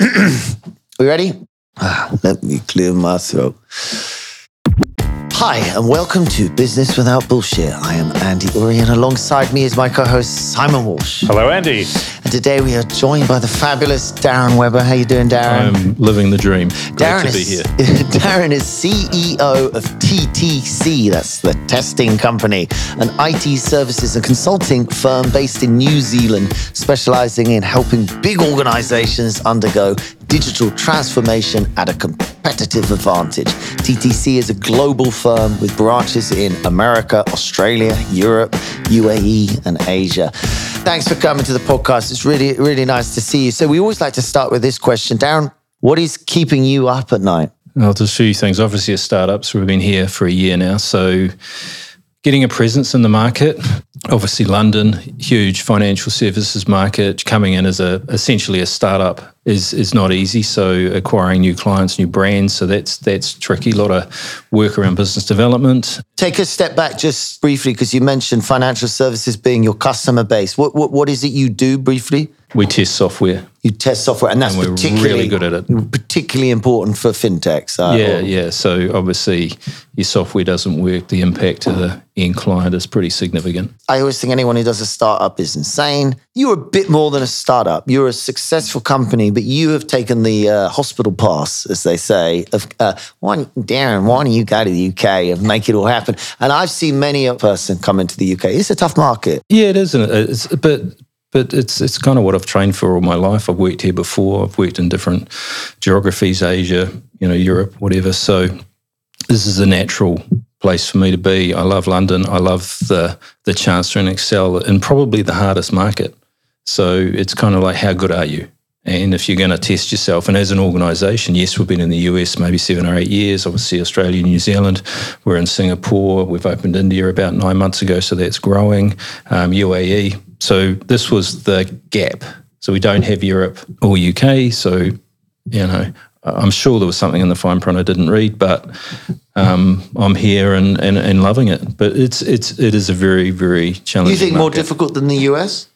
we ready? Ah, let me clear my throat. Hi, and welcome to Business Without Bullshit. I am Andy Oury, and alongside me is my co host, Simon Walsh. Hello, Andy. And today we are joined by the fabulous Darren Webber. How are you doing, Darren? I'm living the dream. Great Darren to be is, here. Darren is CEO of TTC, that's the testing company, an IT services and consulting firm based in New Zealand, specializing in helping big organizations undergo digital transformation at a competitive advantage. TTC is a global firm with branches in America, Australia, Europe, UAE, and Asia. Thanks for coming to the podcast. It's really, really nice to see you. So, we always like to start with this question Darren, what is keeping you up at night? Well, there's a few things. Obviously, a startup, so we've been here for a year now. So, getting a presence in the market. Obviously, London, huge financial services market. Coming in as a essentially a startup is is not easy. So, acquiring new clients, new brands. So that's that's tricky. A lot of work around business development. Take a step back just briefly because you mentioned financial services being your customer base. What, what what is it you do briefly? We test software. You test software, and that's And we're particularly really good at it. Particularly important for fintechs. uh, Yeah, or- yeah. So obviously, your software doesn't work. The impact to the end client is pretty significant. I always think anyone who does a startup is insane. You're a bit more than a startup. You're a successful company, but you have taken the uh, hospital pass, as they say, of uh, why, Darren, why don't you go to the UK and make it all happen? And I've seen many a person come into the UK. It's a tough market. Yeah, it is, isn't it? It's, but but it's it's kind of what I've trained for all my life. I've worked here before. I've worked in different geographies, Asia, you know, Europe, whatever. So this is a natural place for me to be. I love London. I love the the chance to excel in probably the hardest market. So it's kind of like how good are you? And if you're going to test yourself, and as an organisation, yes, we've been in the US maybe seven or eight years. Obviously, Australia, New Zealand. We're in Singapore. We've opened India about nine months ago, so that's growing. Um, UAE. So this was the gap. So we don't have Europe or UK. So you know, I'm sure there was something in the fine print I didn't read, but um, I'm here and, and, and loving it. But it's it's it is a very very challenging. You think more difficult than the US?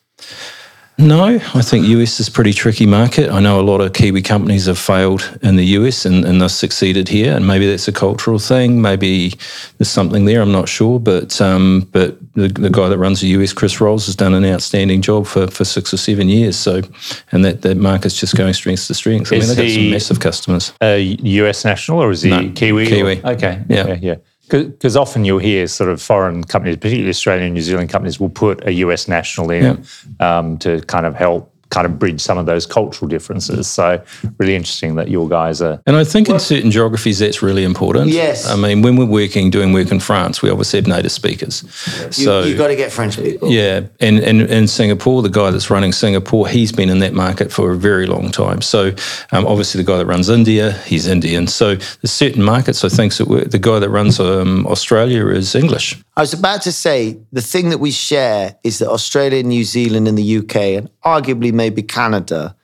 No, I think US is a pretty tricky market. I know a lot of Kiwi companies have failed in the US and, and they've succeeded here, and maybe that's a cultural thing. Maybe there's something there. I'm not sure, but um, but the, the guy that runs the US, Chris Rolls, has done an outstanding job for, for six or seven years. So, and that that market's just going strength to strength. I Is mean, they've got some massive customers. A US national or is he No, Kiwi? Kiwi. Okay. Yeah. Yeah. Yeah. Because often you'll hear sort of foreign companies, particularly Australian and New Zealand companies, will put a US national in um, to kind of help kind of bridge some of those cultural differences. So really interesting that your guys are. And I think in certain geographies that's really important. Yes. I mean, when we're working, doing work in France, we obviously have native speakers. You, So you've got to get French people. Yeah, and, and in Singapore, the guy that's running Singapore, he's been in that market for a very long time. So um, obviously, the guy that runs India, he's Indian. So there's certain markets I think that the guy that runs um, Australia is English. I was about to say the thing that we share is that Australia, New Zealand, and the UK, and arguably maybe Canada,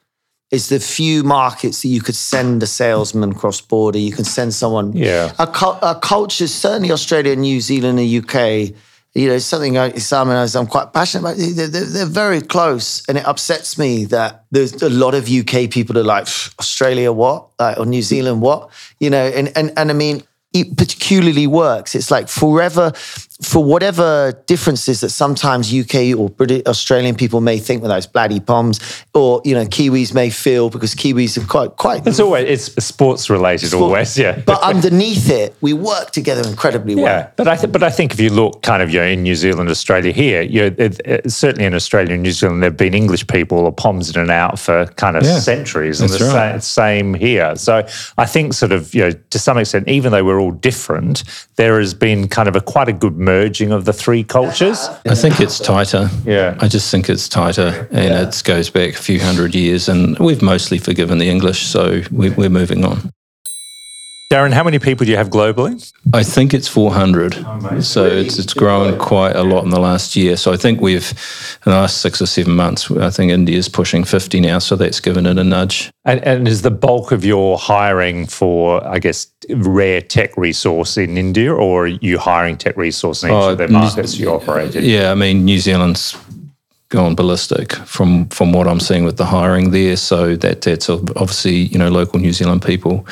is the few markets that you could send a salesman cross border. You can send someone. Yeah. Our, cul- our cultures, certainly Australia, New Zealand, and UK. You know, something I, Simon, I'm quite passionate about. They're, they're, they're very close, and it upsets me that there's a lot of UK people are like Australia, what, like, or New Zealand, what, you know, and and and I mean, it particularly works. It's like forever, for whatever differences that sometimes UK or British Australian people may think with those bloody bombs, or you know Kiwis may feel because Kiwis are quite quite. It's always it's sports related always, yeah. But underneath it, we work together incredibly well. Yeah, but I th- but I think if you look kind of you know in New Zealand, Australia here, you know, it, it- certainly in Australia and New Zealand, there've been English people or POMs in and out for kind of Yeah, centuries, and the right. sa- same here. So I think sort of you know to some extent, even though we're all different, there has been kind of a quite a good merging of the three cultures. I think it's tighter. Yeah. I just think it's tighter and it goes back a few hundred years and we've mostly forgiven the English, so we, we're moving on. Darren, how many people do you have globally? I think it's 400. so it's, it's grown quite a lot in the last year. So I think we've, in the last six or seven months, I think India's pushing 50 now. So that's given it a nudge. And, and is the bulk of your hiring for, I guess, rare tech resource in India, or are you hiring tech resource in each Oh, of the New- markets you operate in? Yeah, I mean, New Zealand's gone ballistic from from what I'm seeing with the hiring there. So that that's obviously you know local New Zealand people.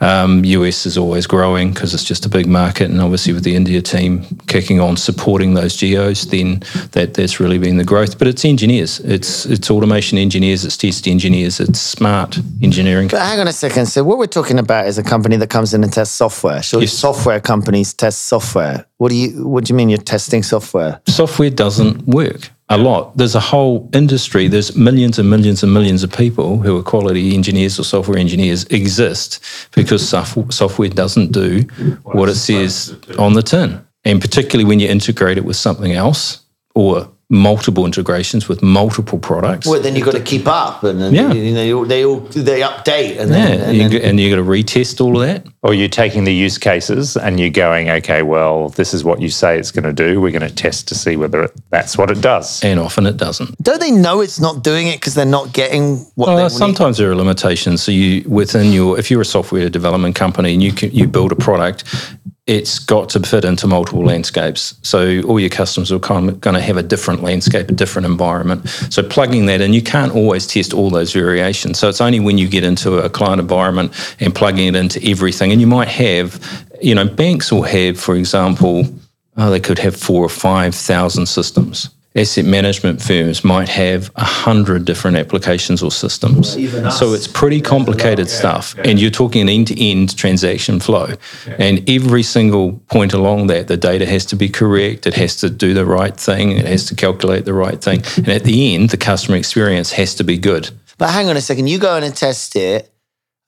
Um, US is always growing because it's just a big market, and obviously with the India team kicking on supporting those geos, then that that's really been the growth. But it's engineers, it's it's automation engineers, it's test engineers, it's smart engineering. But hang on a second. So what we're talking about is a company that comes in and tests software. Surely Yes. software companies test software. What do you What do you mean you're testing software? software doesn't work a lot. There's a whole industry, there's millions and millions and millions of people who are quality engineers or software engineers exist because software doesn't do what it says on the tin. And particularly when you integrate it with something else or multiple integrations with multiple products. Well, then you've got to keep up, and then Yeah. you know, they all they update, and yeah, then, and you then and you got to retest all of that. Or you're taking the use cases and you're going, okay, well, this is what you say it's going to do. We're going to test to see whether it, that's what it does. And often it doesn't. don't they know it's not doing it because they're not getting what Uh, they need? sometimes there are limitations. So you within your if you're a software development company and you can, you build a product, it's got to fit into multiple landscapes. So all your customers are kind of going to have a different landscape, a different environment. So plugging that in, you can't always test all those variations. So it's only when you get into a client environment and plugging it into everything. And you might have, you know, banks will have, for example, oh, they could have four or five thousand systems. Asset management firms might have a hundred different applications or systems. even. So it's pretty complicated stuff. And you're talking an end to end transaction flow. And every single point along that, the data has to be correct. It has to do the right thing. It has to calculate the right thing. And at the end, the customer experience has to be good. But hang on a second, you go in and test it.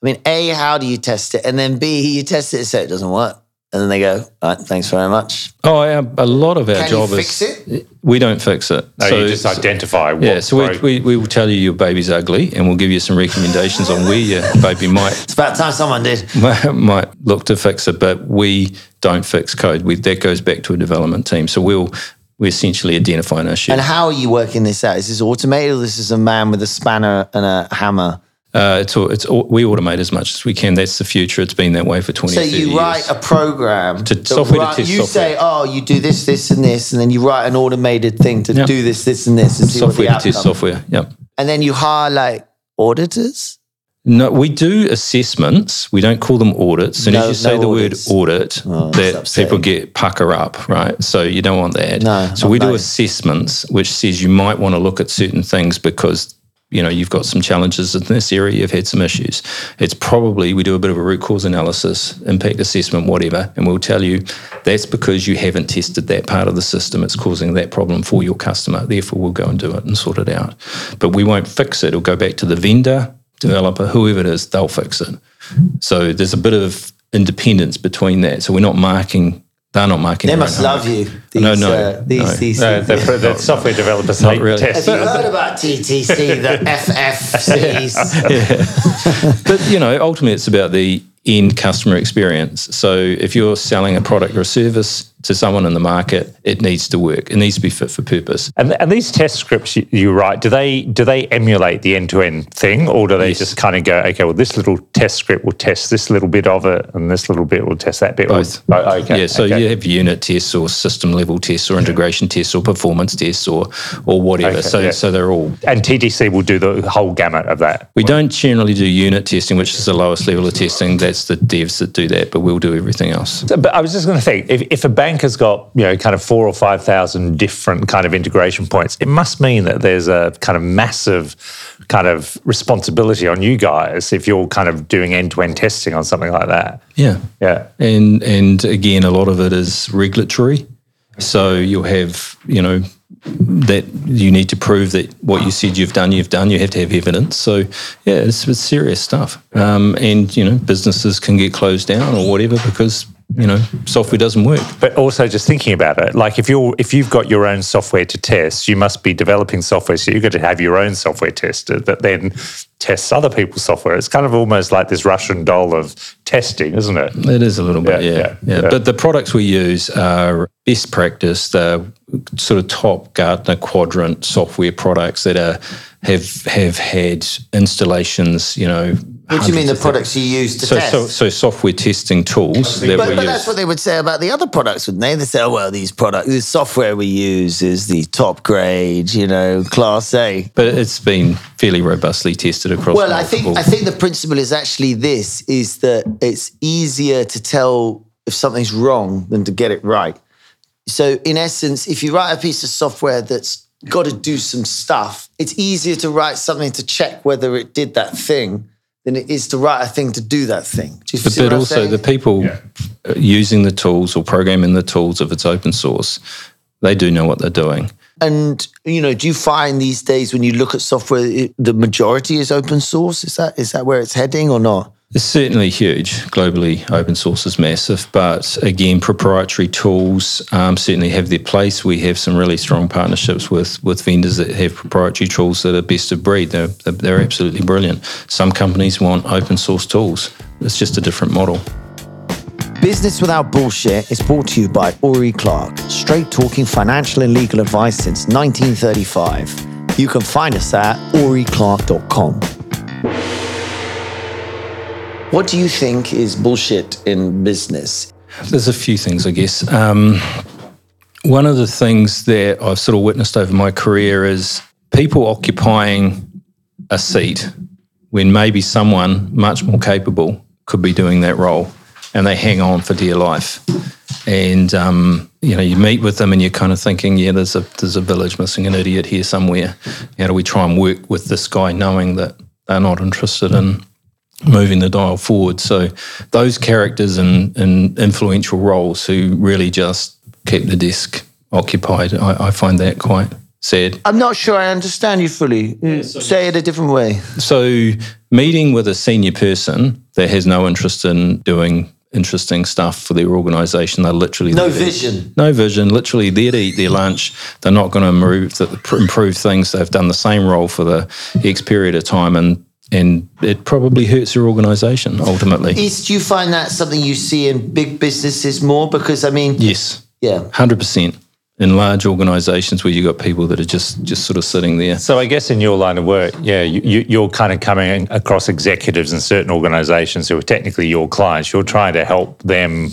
I mean, A, how do you test it? And then B, you test it, so it doesn't work. And then they go, all right, thanks very much. Oh, our, a lot of our Can you job fix is it? we don't fix it. No, you just identify what Yeah, so we, we, we will tell you your baby's ugly and we'll give you some recommendations on where your baby might It's about time someone did. might, might look to fix it, but we don't fix code. We, that goes back to a development team. So we'll we essentially identify an issue. And how are you working this out? Is this automated or this is a man with a spanner and a hammer? Uh, it's all, it's all, we automate as much as we can. That's the future. It's been that way for twenty. So 30 you years. write a program To- software to test You software. say, oh, you do this, this, and this, and then you write an automated thing to Yeah. do this, this, and this, and see software what to test software. Yep. And then you hire like auditors. No, we do assessments. We don't call them audits. As soon No- as you say no the audits. word audit, Oh, that people get pucker up, right? So you don't want that. No, so we do assessments, which says you might want to look at certain things because you know you've got some challenges in this area. You've had some issues. It's probably we do a bit of a root cause analysis, impact assessment, whatever, and we'll tell you that's because you haven't tested that part of the system. It's causing that problem for your customer. Therefore, we'll go and do it and sort it out. But we won't fix it. It'll go back to the vendor, developer, whoever it is. They'll fix it. So there's a bit of independence between that. So we're not marking. They're not marking. They must love homework. you. These, No, no, uh, these, no. these. No, the, the software developers Not really. tests. Have you heard about TTC, the FFCs? But you know, ultimately, it's about the end customer experience. So if you're selling a product or a service to someone in the market, it needs to work. It needs to be fit for purpose. And, and these test scripts you, you write, do they do they emulate the end to end thing, or do they Yes. just kind of go, okay, well, this little test script will test this little bit of it, and this little bit will test that bit? Both. Oh, okay. Yeah, so okay. you have unit tests or system level tests or integration tests or performance tests or or whatever. Okay, so yeah. so they're all And TTC will do the whole gamut of that. We don't generally do unit testing, which is the lowest level of testing. That's the devs that do that, but we'll do everything else. So, But I was just going to think, if, if a bank has got you know kind of four or five thousand different kind of integration points, it must mean that there's a kind of massive kind of responsibility on you guys if you're kind of doing end to end testing on something like that. Yeah. Yeah. And and again, a lot of it is regulatory. So you'll have, you know, that you need to prove that what you said you've done, you've done. You have to have evidence. So yeah, it's, it's serious stuff. Um, and you know, businesses can get closed down or whatever because you know software doesn't work. But also just thinking about it, like if you're if you've got your own software to test, you must be developing software. So you've got to have your own software tested that then tests other people's software. It's kind of almost like this Russian doll of testing, isn't it? It is a little bit, Yeah, yeah, yeah, yeah, yeah. But the products we use are best practice. They're sort of top Gartner quadrant software products that are have have had installations, you know, What do you mean the products you use to so, test? so, so software testing tools that but, we but use. that's what they would say about the other products, wouldn't they? They say, "Oh well, these products, the software we use is the top grade, you know, class A." but it's been fairly robustly tested across. Well, I think I think the principle is actually this: is that it's easier to tell if something's wrong than to get it right. So, in essence, if you write a piece of software that's got to do some stuff, it's easier to write something to check whether it did that thing than it is to write a thing to do that thing. Do you But, see but what I'm also saying? the people uh, using the tools or programming the tools, if it's open source, they do know what they're doing. And you know, do you find these days when you look at software, it, the majority is open source? Is that is that where it's heading or not? It's certainly huge. Globally, open source is massive, but again, proprietary tools um, certainly have their place. We have some really strong partnerships with with vendors that have proprietary tools that are best of breed. They're, they're, absolutely brilliant. Some companies want open source tools. It's just a different model. Business Without Bullshit is brought to you by Oury Clark, straight talking financial and legal advice since 1935. You can find us at ouryclark.com. What do you think is bullshit in business? There's a few things, I guess. Um, one of the things that I've sort of witnessed over my career is people occupying a seat when maybe someone much more capable could be doing that role, and they hang on for dear life. And um, you know, you meet with them, and you're kind of thinking, yeah, there's a there's a village missing an idiot here somewhere. How do we try and work with this guy, knowing that they're not interested in moving the dial forward. So those characters and, in influential roles who really just keep the disc occupied, I, I find that quite sad. I'm not sure I understand you fully. Mm, say it a different way. So meeting with a senior person that has no interest in doing interesting stuff for their organisation, they're literally No there vision. no vision, literally there to eat their lunch. They're not going to improve, improve things. They've done the same role for the X period of time and and it probably hurts your organisation ultimately. Is, do you find that something you see in big businesses more? Because, I mean, Yes, yeah. hundred percent. In large organisations where you have got people that are just just sort of sitting there. So I guess in your line of work, yeah, you, you, you're kind of coming across executives in certain organisations who are technically your clients. You're trying to help them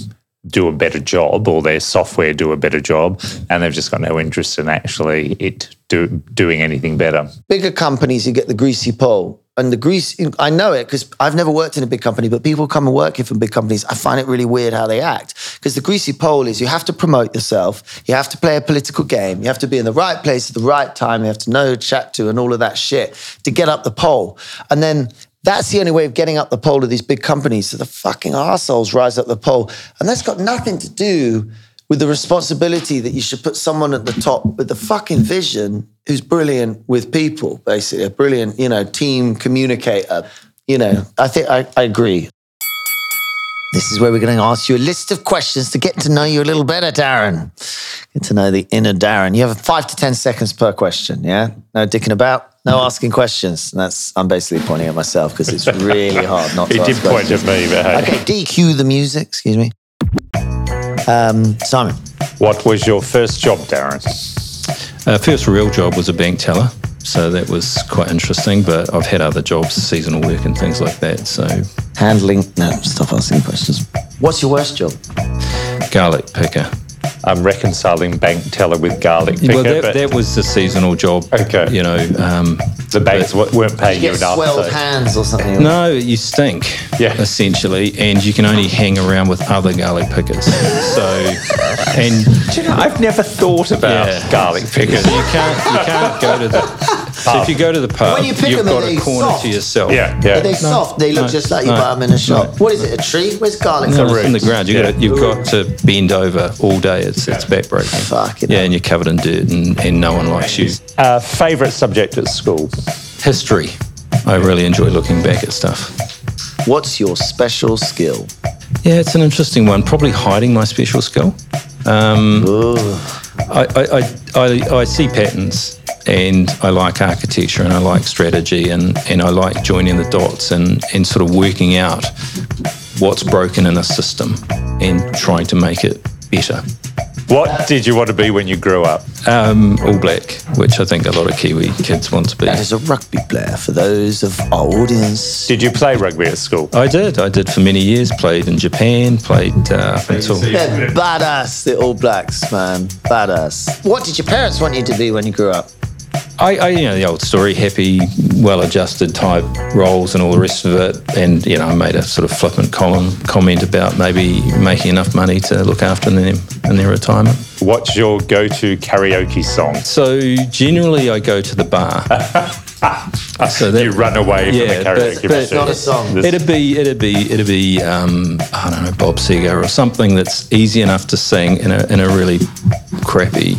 do a better job or their software do a better job, and they've just got no interest in actually it do, doing anything better. bigger companies, you get the greasy pole. And the grease, I know it because I've never worked in a big company, but people come and work here from big companies. I find it really weird how they act. Because the greasy pole is you have to promote yourself, you have to play a political game, you have to be in the right place at the right time, you have to know who to chat to and all of that shit to get up the pole. And then that's the only way of getting up the pole of these big companies. So the fucking assholes rise up the pole. And that's got nothing to do with the responsibility that you should put someone at the top with the fucking vision who's brilliant with people, basically, a brilliant, you know, team communicator. You know, I think I, I agree. This is where we're going to ask you a list of questions to get to know you a little better, Darren. Get to know the inner Darren. You have five to 10 seconds per question, yeah? No dicking about, no asking questions. And that's, I'm basically pointing at myself because it's really hard not to He did point questions. at me, but hey. Okay, DQ the music, excuse me. Um, Simon. What was your first job, Darren? Uh, first real job was a bank teller, so that was quite interesting. But I've had other jobs, seasonal work and things like that. So Handling. No, stop asking questions. What's your worst job? garlic picker. I'm reconciling bank teller with garlic picker, well, that, but that was a seasonal job. Okay. You know, um, the banks w- weren't paying You you get enough. swelled so- hands or something. no, you stink. Yeah. Essentially, and you can only hang around with other garlic pickers. So, and Do you know, I've never thought about Yeah. garlic pickers. you can't you can't go to the. So if you go to the pub, When you pick you've them, are got a corner soft? to yourself. Yeah, Are yeah. they soft? They look no, just like you no, buy them in a shop. What is it? A tree? Where's garlic? No, from? it's in the ground. You Yeah. got you've got to bend over all day. It's it's backbreaking. Fucking Yeah, hell. and you're covered in dirt, and, and no one likes you. Uh, favorite subject at school? History. I really enjoy looking back at stuff. What's your special skill? Yeah, it's an interesting one. Probably hiding my special skill. Um, I, I, I, I, I see patterns and I like architecture and I like strategy and, and I like joining the dots and, and sort of working out what's broken in a system and trying to make it better. What did you want to be when you grew up? Um, All Black, which I think a lot of Kiwi kids want to be. That is a rugby player for those of our audience. Did you play rugby at school? I did. I did for many years. Played in Japan. Played uh, up until. They're badass, the All Blacks, man. Badass. What did your parents want you to be when you grew up? I, I, you know, the old story, happy, well-adjusted type roles and all the rest of it. And you know, I made a sort of flippant column comment about maybe making enough money to look after them in their retirement. What's your go-to karaoke song? So generally, I go to the bar. so that, you run away from the karaoke but, but not a song. It'd be, it'd be, it'd be, um, I don't know, Bob Seger or something that's easy enough to sing in a in a really crappy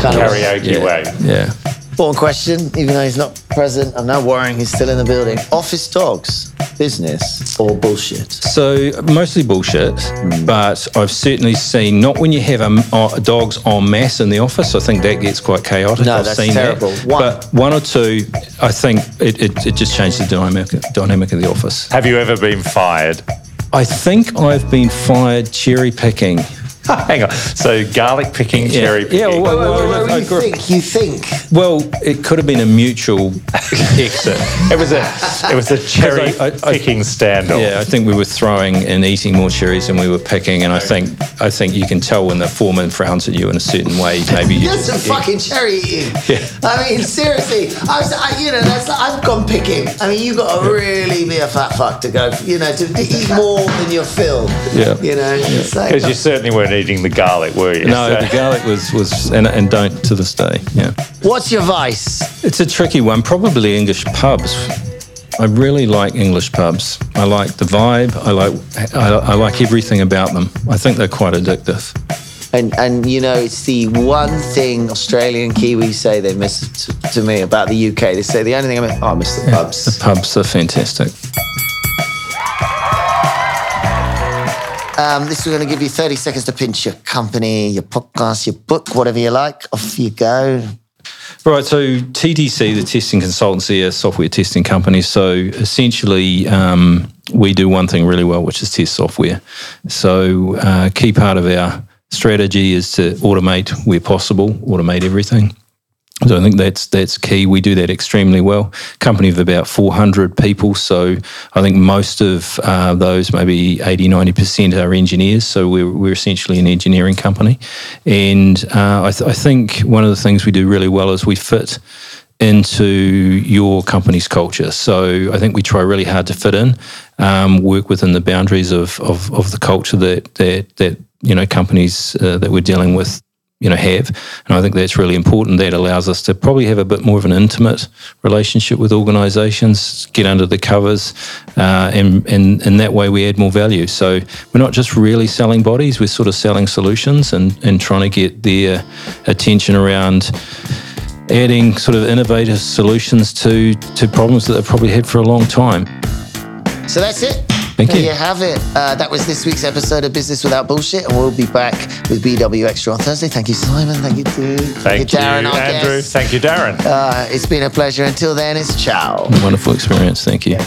karaoke yeah, way. Yeah. One question, even though he's not present, I'm now worrying he's still in the building. Office dogs, business or bullshit? So mostly bullshit, mm. but I've certainly seen not when you have a, uh, dogs en masse in the office. I think that gets quite chaotic. No, I've that's seen terrible. That. One. But one or two, I think it, it, it just changed the dynamic dynamic of the office. Have you ever been fired? I think I've been fired cherry picking. Hang on. So garlic picking, yeah. cherry picking. Yeah, well, well, well, well you think? You think? Well, it could have been a mutual exit. it was a it was a cherry I, I, picking standoff. Yeah, I think we were throwing and eating more cherries than we were picking, and I think I think you can tell when the foreman frowns at you in a certain way. Maybe you are some fucking cherry eating. Yeah. I mean, seriously, I was, I, you know, that's I've gone picking. I mean, you have got to really be a fat fuck to go, you know, to, to eat more than your fill. Yeah. You know, because yeah. you certainly weren't eating the garlic, were you? No, so. the garlic was was and, and don't to this day. Yeah. What's your vice? It's a tricky one. Probably English pubs. I really like English pubs. I like the vibe. I like I, I like everything about them. I think they're quite addictive. And and you know, it's the one thing Australian Kiwis say they miss to, to me about the UK. They say the only thing I miss, oh, I miss the yeah, pubs. The pubs are fantastic. Um, this is going to give you 30 seconds to pinch your company, your podcast, your book, whatever you like. Off you go. Right, so TTC, the testing consultancy, a software testing company. So essentially, um, we do one thing really well, which is test software. So, uh, key part of our strategy is to automate where possible, automate everything. So I think that's that's key. We do that extremely well. Company of about 400 people. So I think most of uh, those, maybe 80, 90% are engineers. So we're, we're essentially an engineering company. And uh, I, th- I think one of the things we do really well is we fit into your company's culture. So I think we try really hard to fit in, um, work within the boundaries of, of, of the culture that, that, that you know companies uh, that we're dealing with you know have. And i think that's really important. That allows us to probably have a bit more of an intimate relationship with organizations get under the covers uh, and and in that way we add more value. So we're not just really selling bodies we're sort of selling solutions and and trying to get their attention around adding sort of innovative solutions to to problems that they've probably had for a long time. So that's it Thank there you. you have it. Uh, that was this week's episode of Business Without Bullshit, and we'll be back with BW Extra on Thursday. Thank you, Simon. Thank you, dude. Thank, Thank you, Darren. You, Andrew. Guest. Thank you, Darren. Uh, it's been a pleasure. Until then, it's ciao. Wonderful experience. Thank you.